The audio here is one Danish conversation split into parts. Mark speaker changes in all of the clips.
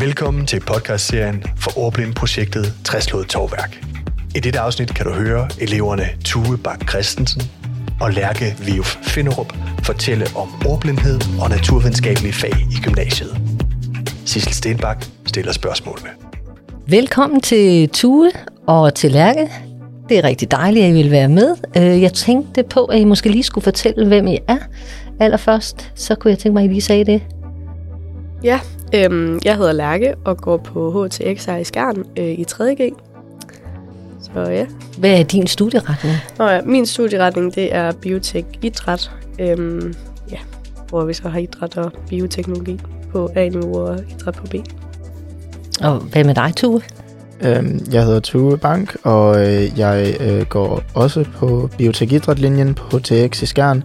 Speaker 1: Velkommen til podcastserien for Ordblindprojektet Træslået Torværk. I dette afsnit kan du høre eleverne Tue Bak Christensen og Lærke Viuf Finderup fortælle om ordblindhed og naturvidenskabelige fag i gymnasiet. Sissel Stenbak stiller spørgsmålene.
Speaker 2: Velkommen til Tue og til Lærke. Det er rigtig dejligt, at I vil være med. Øh, jeg tænkte på, at I måske lige skulle fortælle, hvem I er. Allerførst, så kunne jeg tænke mig, at I lige sagde det.
Speaker 3: Ja, øhm, jeg hedder Lærke og går på HTX her i Skjern øh, i 3.G. Så ja.
Speaker 2: Hvad er din studieretning?
Speaker 3: Nå ja, min studieretning det er biotek idræt. Øhm, ja, hvor vi så har idræt og bioteknologi på A-niveau og idræt på B.
Speaker 2: Og hvad med dig, Tue?
Speaker 4: Øhm, Jeg hedder Tue Bank, og øh, jeg øh, går også på biotekidrætlinjen på HTX i Skjern.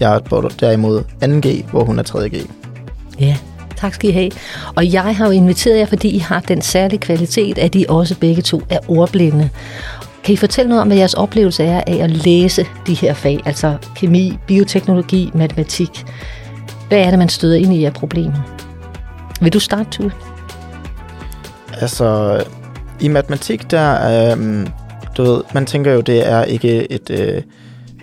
Speaker 4: Jeg er på- derimod 2G, hvor hun er 3G.
Speaker 2: Ja, tak skal I have. Og jeg har jo inviteret jer, fordi I har den særlige kvalitet, at I også begge to er ordblinde. Kan I fortælle noget om, hvad jeres oplevelse er af at læse de her fag, altså kemi, bioteknologi, matematik? Hvad er det, man støder ind i af problemer? Vil du starte, Tue?
Speaker 4: Altså, i matematik, der øh, du ved, man tænker jo, det er ikke et øh,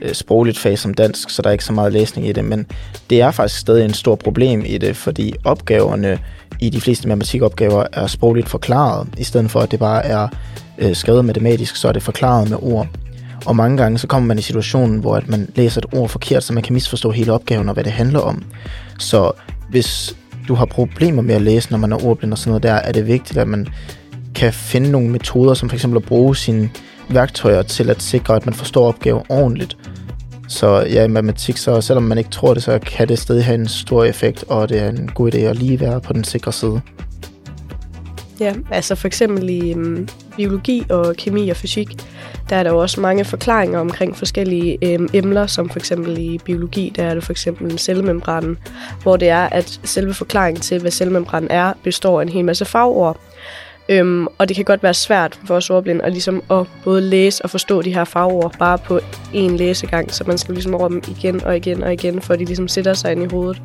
Speaker 4: øh, sprogligt fag som dansk, så der er ikke så meget læsning i det, men det er faktisk stadig en stor problem i det, fordi opgaverne i de fleste matematikopgaver er sprogligt forklaret, i stedet for at det bare er øh, skrevet matematisk, så er det forklaret med ord. Og mange gange så kommer man i situationen, hvor at man læser et ord forkert, så man kan misforstå hele opgaven og hvad det handler om. Så hvis du har problemer med at læse, når man er ordblind og sådan noget der, er det vigtigt, at man kan finde nogle metoder, som for eksempel at bruge sine værktøjer til at sikre, at man forstår opgaven ordentligt. Så ja, i matematik, så selvom man ikke tror det, så kan det stadig have en stor effekt, og det er en god idé at lige være på den sikre side.
Speaker 3: Ja, altså for eksempel i øhm, biologi og kemi og fysik, der er der jo også mange forklaringer omkring forskellige øhm, emner, som for eksempel i biologi, der er det for eksempel cellemembranen, hvor det er, at selve forklaringen til, hvad cellemembranen er, består af en hel masse fagord. Øhm, og det kan godt være svært for os ordblinde at, ligesom at både læse og forstå de her fagord bare på én læsegang, så man skal ligesom over dem igen og igen og igen, for at de ligesom sætter sig ind i hovedet.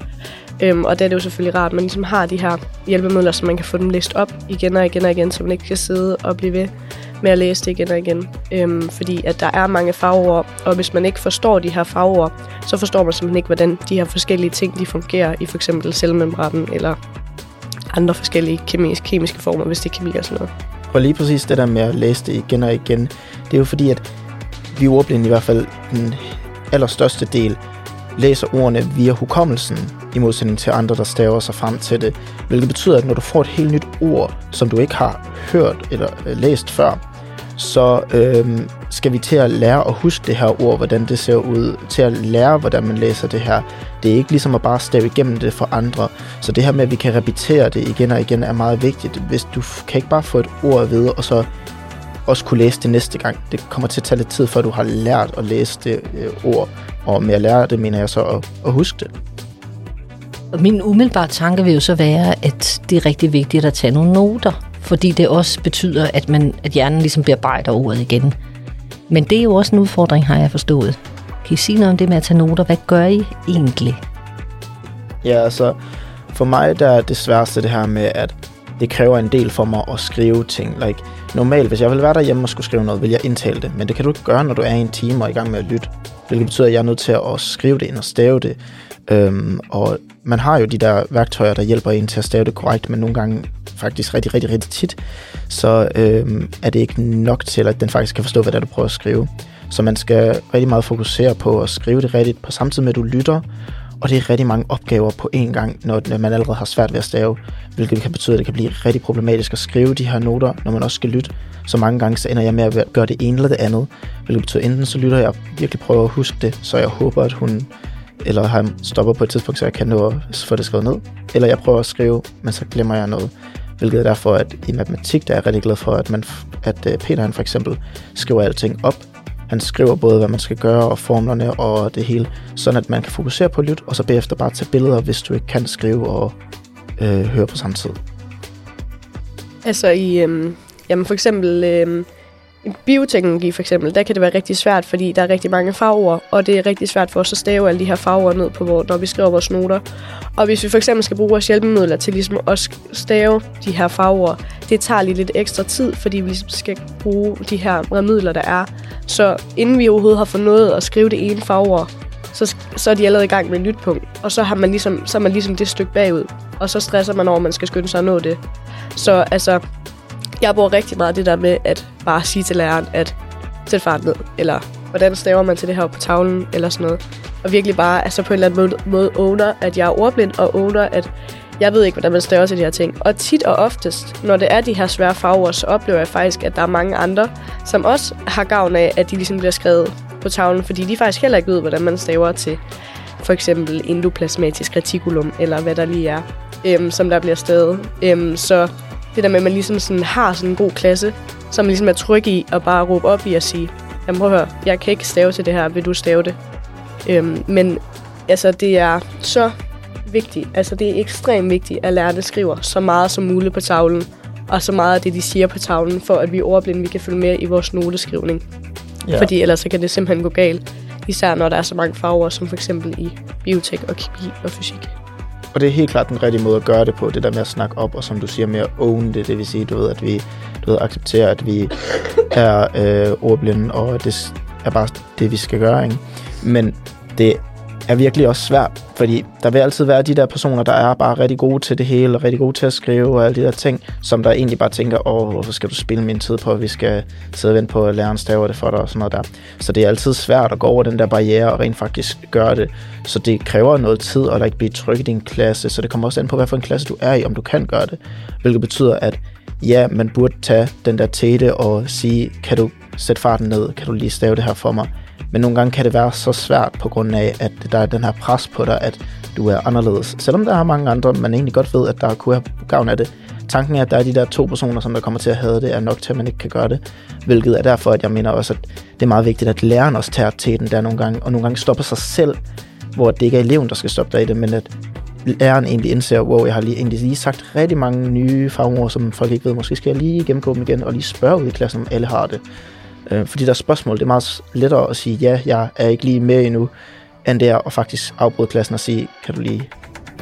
Speaker 3: Øhm, og der er det jo selvfølgelig rart, at man ligesom har de her hjælpemidler, så man kan få dem læst op igen og igen og igen, så man ikke kan sidde og blive ved med at læse det igen og igen. Øhm, fordi at der er mange fagord, og hvis man ikke forstår de her fagord, så forstår man simpelthen ikke, hvordan de her forskellige ting de fungerer i for eksempel cellemembranen eller andre forskellige kemiske, kemiske former, hvis det er kemi og sådan noget.
Speaker 4: Og lige præcis det der med at læse det igen og igen, det er jo fordi, at vi ordblinde i hvert fald den allerstørste del læser ordene via hukommelsen, i modsætning til andre, der staver sig frem til det. Hvilket betyder, at når du får et helt nyt ord, som du ikke har hørt eller øh, læst før, så øhm, skal vi til at lære at huske det her ord, hvordan det ser ud, til at lære, hvordan man læser det her. Det er ikke ligesom at bare stave igennem det for andre. Så det her med, at vi kan repetere det igen og igen, er meget vigtigt. Hvis du kan ikke bare få et ord at vide, og så også kunne læse det næste gang. Det kommer til at tage lidt tid, før du har lært at læse det øh, ord. Og med at lære det, mener jeg så at, at huske det.
Speaker 2: Og min umiddelbare tanke vil jo så være, at det er rigtig vigtigt at tage nogle noter, fordi det også betyder, at, man, at hjernen ligesom bearbejder ordet igen. Men det er jo også en udfordring, har jeg forstået. Kan I sige noget om det med at tage noter? Hvad gør I egentlig?
Speaker 4: Ja, altså for mig der er det sværeste det her med, at det kræver en del for mig at skrive ting. Like, normalt, hvis jeg ville være derhjemme og skulle skrive noget, ville jeg indtale det. Men det kan du ikke gøre, når du er i en time og er i gang med at lytte. Hvilket betyder, at jeg er nødt til at skrive det ind og stave det. Øhm, og man har jo de der værktøjer, der hjælper en til at stave det korrekt, men nogle gange faktisk rigtig, rigtig, rigtig tit, så øh, er det ikke nok til, at den faktisk kan forstå, hvad det er, du prøver at skrive. Så man skal rigtig meget fokusere på at skrive det rigtigt, på samtidig med, at du lytter, og det er rigtig mange opgaver på én gang, når man allerede har svært ved at stave, hvilket kan betyde, at det kan blive rigtig problematisk at skrive de her noter, når man også skal lytte. Så mange gange så ender jeg med at gøre det ene eller det andet, hvilket betyder enten så lytter jeg og virkelig prøver at huske det, så jeg håber, at hun eller han stopper på et tidspunkt, så jeg kan nå at få det skrevet ned. Eller jeg prøver at skrive, men så glemmer jeg noget. Hvilket er derfor, at i matematik, der er jeg rigtig glad for, at, man, at øh, Peter han for eksempel skriver alting op. Han skriver både, hvad man skal gøre, og formlerne og det hele, sådan at man kan fokusere på at lytte, og så bagefter bare tage billeder, hvis du ikke kan skrive og øh, høre på samme tid.
Speaker 3: Altså i, øhm, jamen for eksempel øhm, i bioteknologi for eksempel, der kan det være rigtig svært, fordi der er rigtig mange fagord, og det er rigtig svært for os at stave alle de her fagord ned på, hvor, når vi skriver vores noter. Og hvis vi for eksempel skal bruge vores hjælpemidler til ligesom at stave de her fagord, det tager lige lidt ekstra tid, fordi vi ligesom skal bruge de her remidler, der er. Så inden vi overhovedet har fået noget at skrive det ene fagord, så, så er de allerede i gang med et nyt punkt. Og så har man ligesom, så er man ligesom det stykke bagud. Og så stresser man over, at man skal skynde sig at nå det. Så altså, jeg bruger rigtig meget det der med at bare sige til læreren, at sæt fart ned, eller hvordan staver man til det her på tavlen, eller sådan noget. Og virkelig bare altså på en eller anden måde, owner, at jeg er ordblind, og owner, at jeg ved ikke, hvordan man staver til de her ting. Og tit og oftest, når det er de her svære fagord, så oplever jeg faktisk, at der er mange andre, som også har gavn af, at de ligesom bliver skrevet på tavlen, fordi de faktisk heller ikke ved, hvordan man staver til for eksempel endoplasmatisk reticulum, eller hvad der lige er, øhm, som der bliver stavet. Øhm, så det der med, at man ligesom sådan har sådan en god klasse, som ligesom er tryg i at bare råbe op i og sige, jamen prøv at høre, jeg kan ikke stave til det her, vil du stave det? Øhm, men altså, det er så vigtigt, altså det er ekstremt vigtigt, at lærerne skriver så meget som muligt på tavlen, og så meget af det, de siger på tavlen, for at vi ordblinde, vi kan følge med i vores noteskrivning. Ja. Fordi ellers så kan det simpelthen gå galt, især når der er så mange farver, som for eksempel i biotek og kemi og fysik.
Speaker 4: Og det er helt klart den rigtige måde at gøre det på, det der med at snakke op, og som du siger, med at own det, det vil sige, du ved, at vi du ved, accepterer, at vi er øh, ordblinde, og det er bare det, vi skal gøre, ikke? Men det er virkelig også svært, fordi der vil altid være de der personer, der er bare rigtig gode til det hele, og rigtig gode til at skrive og alle de der ting, som der egentlig bare tænker, åh, hvorfor skal du spille min tid på, at vi skal sidde og vente på, at læreren staver det for dig og sådan noget der. Så det er altid svært at gå over den der barriere og rent faktisk gøre det. Så det kræver noget tid at ikke blive tryg i din klasse, så det kommer også an på, hvad for en klasse du er i, om du kan gøre det. Hvilket betyder, at ja, man burde tage den der tete og sige, kan du sætte farten ned, kan du lige stave det her for mig, men nogle gange kan det være så svært på grund af, at der er den her pres på dig, at du er anderledes. Selvom der er mange andre, man egentlig godt ved, at der kunne have gavn af det. Tanken er, at der er de der to personer, som der kommer til at have det, er nok til, at man ikke kan gøre det. Hvilket er derfor, at jeg mener også, at det er meget vigtigt, at læreren også tager teten der nogle gange, og nogle gange stopper sig selv, hvor det ikke er eleven, der skal stoppe dig i det, men at læreren egentlig indser, wow, jeg har lige, egentlig lige sagt rigtig mange nye fagord, som folk ikke ved. Måske skal jeg lige gennemgå dem igen og lige spørge ud i klassen, om alle har det. Øh, fordi der er spørgsmål, det er meget lettere at sige, ja, jeg er ikke lige med endnu, end det er at faktisk afbryde klassen og sige, kan du lige,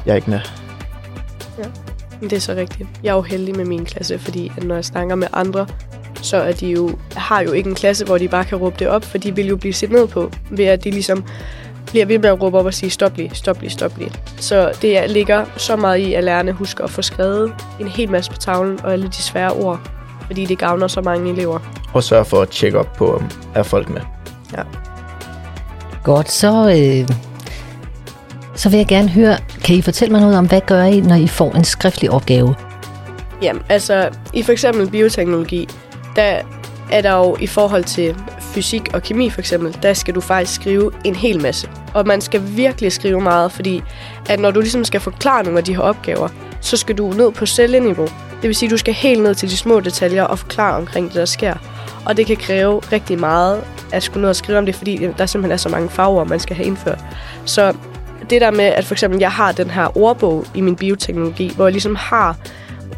Speaker 4: jeg er ikke med.
Speaker 3: Ja, det er så rigtigt. Jeg er jo heldig med min klasse, fordi at når jeg snakker med andre, så er de jo, har jo ikke en klasse, hvor de bare kan råbe det op, for de vil jo blive set ned på, ved at de ligesom bliver ved med at råbe op og sige, stop lige, stop lige, stop lige. Så det ligger så meget i, at lærerne husker at få skrevet en hel masse på tavlen, og alle de svære ord, fordi det gavner så mange elever.
Speaker 4: Og sørge for at tjekke op på, om er folk med.
Speaker 3: Ja.
Speaker 2: Godt, så, øh, så vil jeg gerne høre, kan I fortælle mig noget om, hvad gør I, når I får en skriftlig opgave?
Speaker 3: Jamen, altså, i for eksempel bioteknologi, der er der jo i forhold til fysik og kemi for eksempel, der skal du faktisk skrive en hel masse. Og man skal virkelig skrive meget, fordi at når du ligesom skal forklare nogle af de her opgaver, så skal du ned på celleniveau. Det vil sige, at du skal helt ned til de små detaljer og forklare omkring det, der sker. Og det kan kræve rigtig meget at skulle ned og skrive om det, fordi der simpelthen er så mange farver, man skal have indført. Så det der med, at for eksempel jeg har den her ordbog i min bioteknologi, hvor jeg ligesom har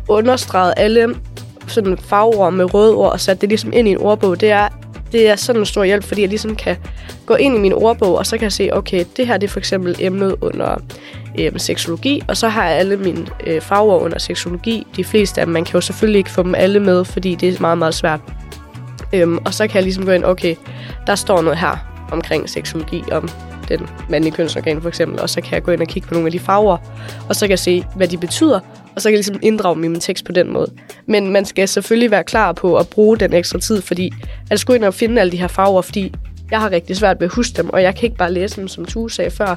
Speaker 3: understreget alle sådan farver med røde ord og sat det ligesom ind i en ordbog, det er, det er sådan en stor hjælp, fordi jeg ligesom kan gå ind i min ordbog, og så kan jeg se, okay, det her det er for eksempel emnet under øh, seksologi, og så har jeg alle mine øh, fagord under seksologi. De fleste af dem, man kan jo selvfølgelig ikke få dem alle med, fordi det er meget, meget svært. Øhm, og så kan jeg ligesom gå ind, okay, der står noget her omkring seksologi, om den mandlige kønsorgan for eksempel, og så kan jeg gå ind og kigge på nogle af de farver, og så kan jeg se, hvad de betyder, og så kan jeg ligesom inddrage min tekst på den måde. Men man skal selvfølgelig være klar på at bruge den ekstra tid, fordi at skulle ind og finde alle de her farver, fordi jeg har rigtig svært ved at huske dem, og jeg kan ikke bare læse dem, som Tue sagde før.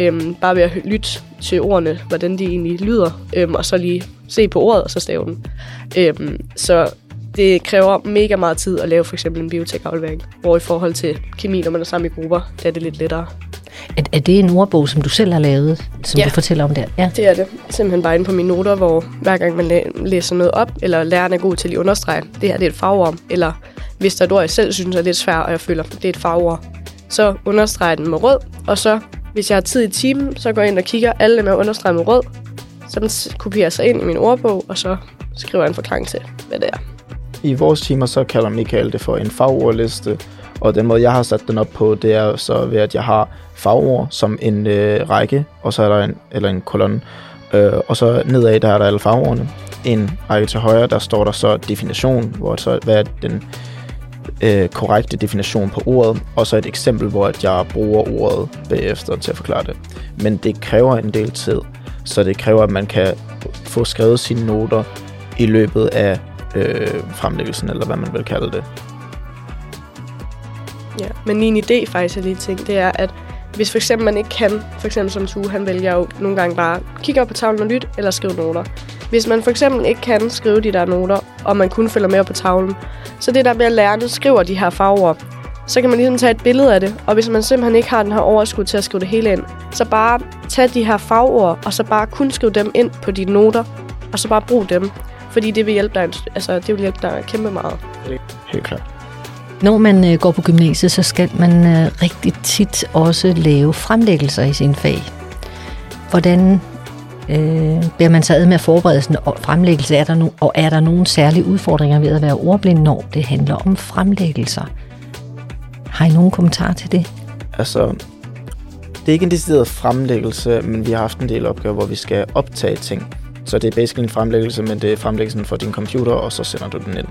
Speaker 3: Øhm, bare ved at lytte til ordene, hvordan de egentlig lyder, øhm, og så lige se på ordet, og så stave den. Øhm, så det kræver mega meget tid at lave for eksempel en biotekaflevering, hvor i forhold til kemi, når man er sammen i grupper, der er det lidt lettere.
Speaker 2: Er, er det en ordbog, som du selv har lavet, som
Speaker 3: ja.
Speaker 2: du fortæller om der?
Speaker 3: Ja, det er det. Simpelthen bare inde på mine noter, hvor hver gang man læ- læser noget op, eller læreren er god til at understrege, det her det er et farveord, eller hvis der er et ord, jeg selv synes er lidt svært, og jeg føler, det er et farveord, så understreger den med rød, og så, hvis jeg har tid i timen, så går jeg ind og kigger alle med understreget med rød, så den kopierer sig ind i min ordbog, og så skriver jeg en forklaring til, hvad det er
Speaker 4: i vores timer, så kalder Michael det for en fagordliste, og den måde, jeg har sat den op på, det er så ved, at jeg har fagord som en øh, række, og så er der en, eller en kolonne, øh, og så nedad, der er der alle fagordene. En række til højre, der står der så definition, hvor så, hvad er den øh, korrekte definition på ordet, og så et eksempel, hvor at jeg bruger ordet bagefter til at forklare det. Men det kræver en del tid, så det kræver, at man kan få skrevet sine noter i løbet af øh, fremlæggelsen, eller hvad man vil kalde det.
Speaker 3: Ja, men en idé faktisk er lige ting, det er, at hvis for eksempel man ikke kan, for eksempel som Tue, han vælger jo nogle gange bare kigge op på tavlen og lytte, eller skrive noter. Hvis man for eksempel ikke kan skrive de der noter, og man kun følger med på tavlen, så det der med at lærerne skriver de her farver, så kan man ligesom tage et billede af det. Og hvis man simpelthen ikke har den her overskud til at skrive det hele ind, så bare tag de her fagord, og så bare kun skrive dem ind på dine noter, og så bare brug dem. Fordi det vil hjælpe dig, altså, det vil hjælpe dig kæmpe meget.
Speaker 4: Helt klart.
Speaker 2: Når man øh, går på gymnasiet, så skal man øh, rigtig tit også lave fremlæggelser i sin fag. Hvordan øh, bliver man taget med at forberede sådan en fremlæggelse? Er der no- og er der nogle særlige udfordringer ved at være ordblind, når det handler om fremlæggelser? Har I nogen kommentar til det?
Speaker 4: Altså, det er ikke en decideret fremlæggelse, men vi har haft en del opgaver, hvor vi skal optage ting. Så det er basically en fremlæggelse, men det er fremlæggelsen for din computer, og så sender du den ind.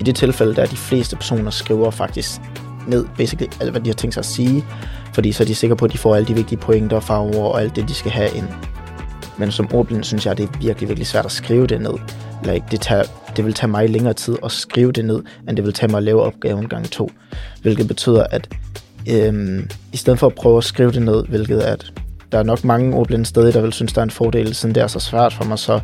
Speaker 4: I det tilfælde, der er de fleste personer skriver faktisk ned, basically alt, hvad de har tænkt sig at sige, fordi så er de sikre på, at de får alle de vigtige pointer, farver og alt det, de skal have ind. Men som ordblind synes jeg, det er virkelig, virkelig svært at skrive det ned. Like, det, tager, det vil tage mig længere tid at skrive det ned, end det vil tage mig at lave opgaven gang to. Hvilket betyder, at øhm, i stedet for at prøve at skrive det ned, hvilket er, at der er nok mange ordblinde steder, der vil synes, der er en fordel, siden det er så svært for mig, så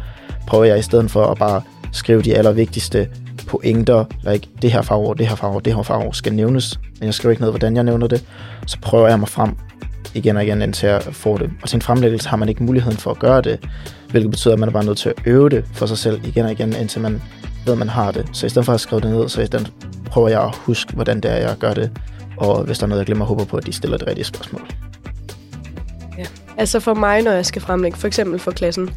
Speaker 4: prøver jeg i stedet for at bare skrive de allervigtigste pointer, like det her farver, det her farver, det her farver skal nævnes, men jeg skriver ikke ned, hvordan jeg nævner det, så prøver jeg mig frem igen og igen, indtil jeg får det. Og til en fremlæggelse har man ikke muligheden for at gøre det, hvilket betyder, at man er bare nødt til at øve det for sig selv igen og igen, indtil man ved, at man har det. Så i stedet for at skrive det ned, så i stedet prøver jeg at huske, hvordan det er, jeg gør det. Og hvis der er noget, jeg glemmer, håber på, at de stiller det rigtige spørgsmål.
Speaker 3: Altså for mig, når jeg skal fremlægge, for eksempel for klassen,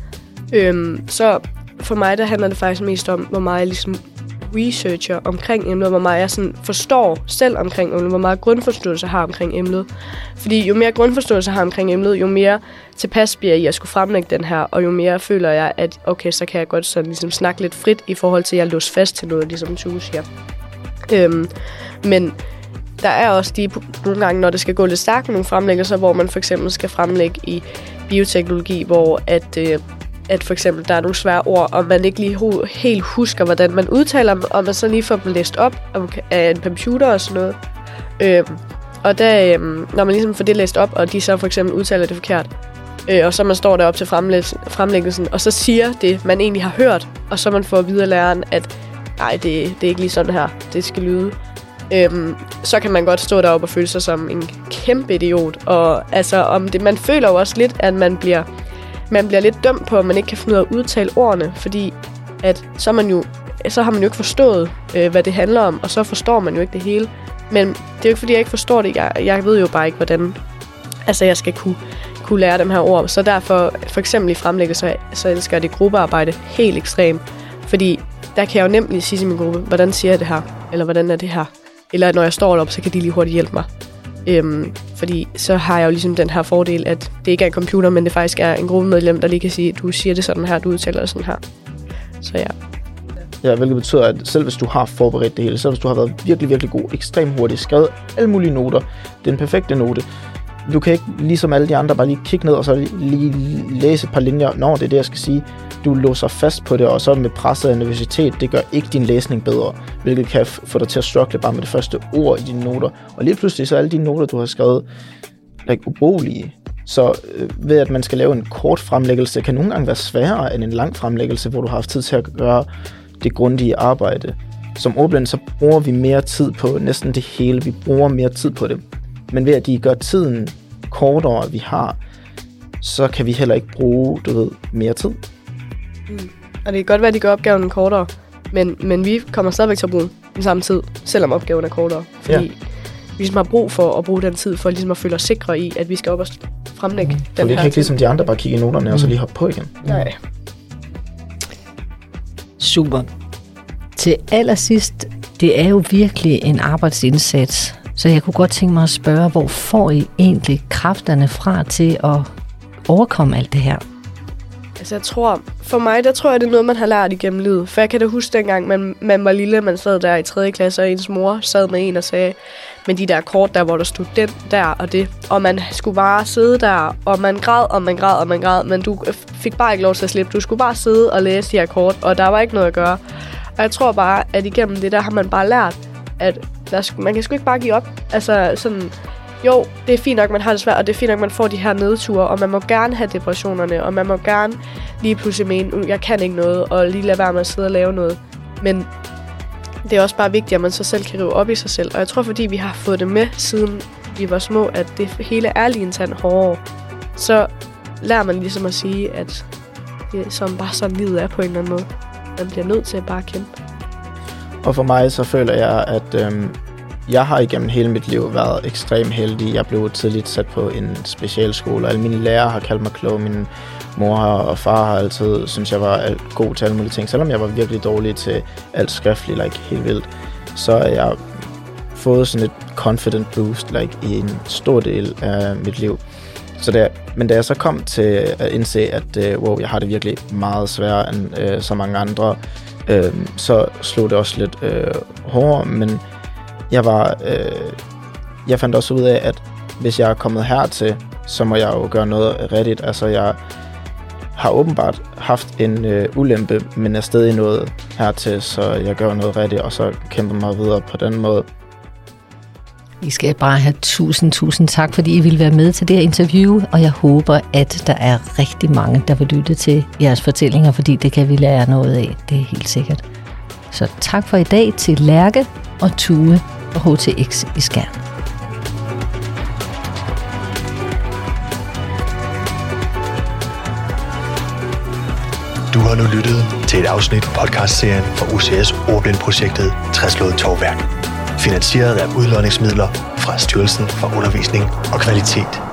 Speaker 3: øhm, så for mig, der handler det faktisk mest om, hvor meget jeg ligesom researcher omkring emnet, hvor meget jeg sådan forstår selv omkring emnet, hvor meget grundforståelse jeg har omkring emnet. Fordi jo mere grundforståelse jeg har omkring emnet, jo mere tilpas bliver jeg at skulle fremlægge den her, og jo mere føler jeg, at okay, så kan jeg godt sådan ligesom snakke lidt frit i forhold til, at jeg låser fast til noget, ligesom Tue siger. Øhm, men der er også de nogle gange, når det skal gå lidt stærkt med nogle fremlæggelser, hvor man for eksempel skal fremlægge i bioteknologi, hvor at, øh, at for eksempel der er nogle svære ord, og man ikke lige hu- helt husker, hvordan man udtaler dem, og man så lige får dem læst op af en computer og sådan noget. Øh, og der, øh, når man ligesom får det læst op, og de så for eksempel udtaler det forkert, øh, og så man står deroppe til fremlæggelsen, og så siger det, man egentlig har hørt, og så man får at vide af læreren, at nej, det, det er ikke lige sådan her, det skal lyde øhm, så kan man godt stå deroppe og føle sig som en kæmpe idiot. Og altså, om det, man føler jo også lidt, at man bliver, man bliver lidt dømt på, at man ikke kan finde ud af at udtale ordene, fordi at så, man jo, så har man jo ikke forstået, øh, hvad det handler om, og så forstår man jo ikke det hele. Men det er jo ikke, fordi jeg ikke forstår det. Jeg, jeg ved jo bare ikke, hvordan altså, jeg skal kunne, kunne lære dem her ord. Så derfor, for eksempel i fremlæggelse, så elsker jeg det gruppearbejde helt ekstremt. Fordi der kan jeg jo nemt sige til min gruppe, hvordan siger jeg det her? Eller hvordan er det her? Eller når jeg står op, så kan de lige hurtigt hjælpe mig. Øhm, fordi så har jeg jo ligesom den her fordel, at det ikke er en computer, men det faktisk er en gruppemedlem, der lige kan sige, du siger det sådan her, du udtaler det sådan her. Så ja.
Speaker 4: Ja, hvilket betyder, at selv hvis du har forberedt det hele, selv hvis du har været virkelig, virkelig god, ekstremt hurtigt, skrevet alle mulige noter, den perfekte note, du kan ikke, ligesom alle de andre, bare lige kigge ned og så lige læse et par linjer. Nå, det er det, jeg skal sige. Du låser fast på det, og så med presset af nervøsitet, det gør ikke din læsning bedre, hvilket kan få dig til at struggle bare med det første ord i dine noter. Og lige pludselig så er alle de noter, du har skrevet, like, ubrugelige. Så øh, ved at man skal lave en kort fremlæggelse, kan nogle gange være sværere end en lang fremlæggelse, hvor du har haft tid til at gøre det grundige arbejde. Som ordblind, så bruger vi mere tid på næsten det hele. Vi bruger mere tid på det. Men ved at de gør tiden kortere, vi har, så kan vi heller ikke bruge, du ved, mere tid.
Speaker 3: Mm. Og det kan godt være, at de gør opgaven kortere, men, men vi kommer stadigvæk til at bruge den samme tid, selvom opgaven er kortere. Fordi ja. vi ligesom har brug for at bruge den tid, for ligesom at føle os sikre i, at vi skal op og fremlægge mm. den
Speaker 4: for det kan ikke ligesom de andre bare kigge i noterne, mm. og så lige hoppe på igen.
Speaker 3: Nej.
Speaker 2: Super til allersidst, det er jo virkelig en arbejdsindsats. Så jeg kunne godt tænke mig at spørge, hvor får I egentlig kræfterne fra til at overkomme alt det her?
Speaker 3: Altså jeg tror, for mig, der tror jeg, det er noget, man har lært igennem livet. For jeg kan da huske dengang, man, man var lille, man sad der i 3. klasse, og ens mor sad med en og sagde, men de der kort der, hvor der stod den der og det. Og man skulle bare sidde der, og man græd, og man græd, og man græd, men du øh, fik bare ikke lov til at slippe. Du skulle bare sidde og læse de her kort, og der var ikke noget at gøre. Og jeg tror bare, at igennem det der har man bare lært, at der, man kan sgu ikke bare give op. Altså sådan, jo, det er fint nok, man har det svært, og det er fint nok, man får de her nedture, og man må gerne have depressionerne, og man må gerne lige pludselig mene, mm, jeg kan ikke noget, og lige lade være med at sidde og lave noget. Men det er også bare vigtigt, at man så selv kan rive op i sig selv. Og jeg tror, fordi vi har fået det med, siden vi var små, at det hele er lige en tand hårdere, så lærer man ligesom at sige, at det er som bare sådan livet er på en eller anden måde. Man bliver nødt til at bare kæmpe.
Speaker 4: Og for mig så føler jeg, at øhm, jeg har igennem hele mit liv været ekstremt heldig. Jeg blev tidligt sat på en specialskole. og Alle mine lærere har kaldt mig klog. Min mor og far har altid synes jeg var god til alle mulige ting. Selvom jeg var virkelig dårlig til alt skriftligt, like helt vildt, så er jeg fået sådan et confident boost like, i en stor del af mit liv. Så der, men da jeg så kom til at indse, at øh, wow, jeg har det virkelig meget sværere end øh, så mange andre, øh, så slog det også lidt øh, hårdere, men jeg var, øh, jeg fandt også ud af, at hvis jeg er kommet hertil, så må jeg jo gøre noget rigtigt. Altså, jeg har åbenbart haft en øh, ulempe, men er stadig nået hertil, så jeg gør noget rigtigt, og så kæmper mig videre på den måde.
Speaker 2: I skal bare have tusind, tusind tak, fordi I vil være med til det her interview, og jeg håber, at der er rigtig mange, der vil lytte til jeres fortællinger, fordi det kan vi lære noget af, det er helt sikkert. Så tak for i dag til Lærke og Tue og HTX i Skjern.
Speaker 1: Du har nu lyttet til et afsnit af podcastserien for UCS Ordblindprojektet Træslået Torværk, finansieret af udlåningsmidler fra Styrelsen for Undervisning og Kvalitet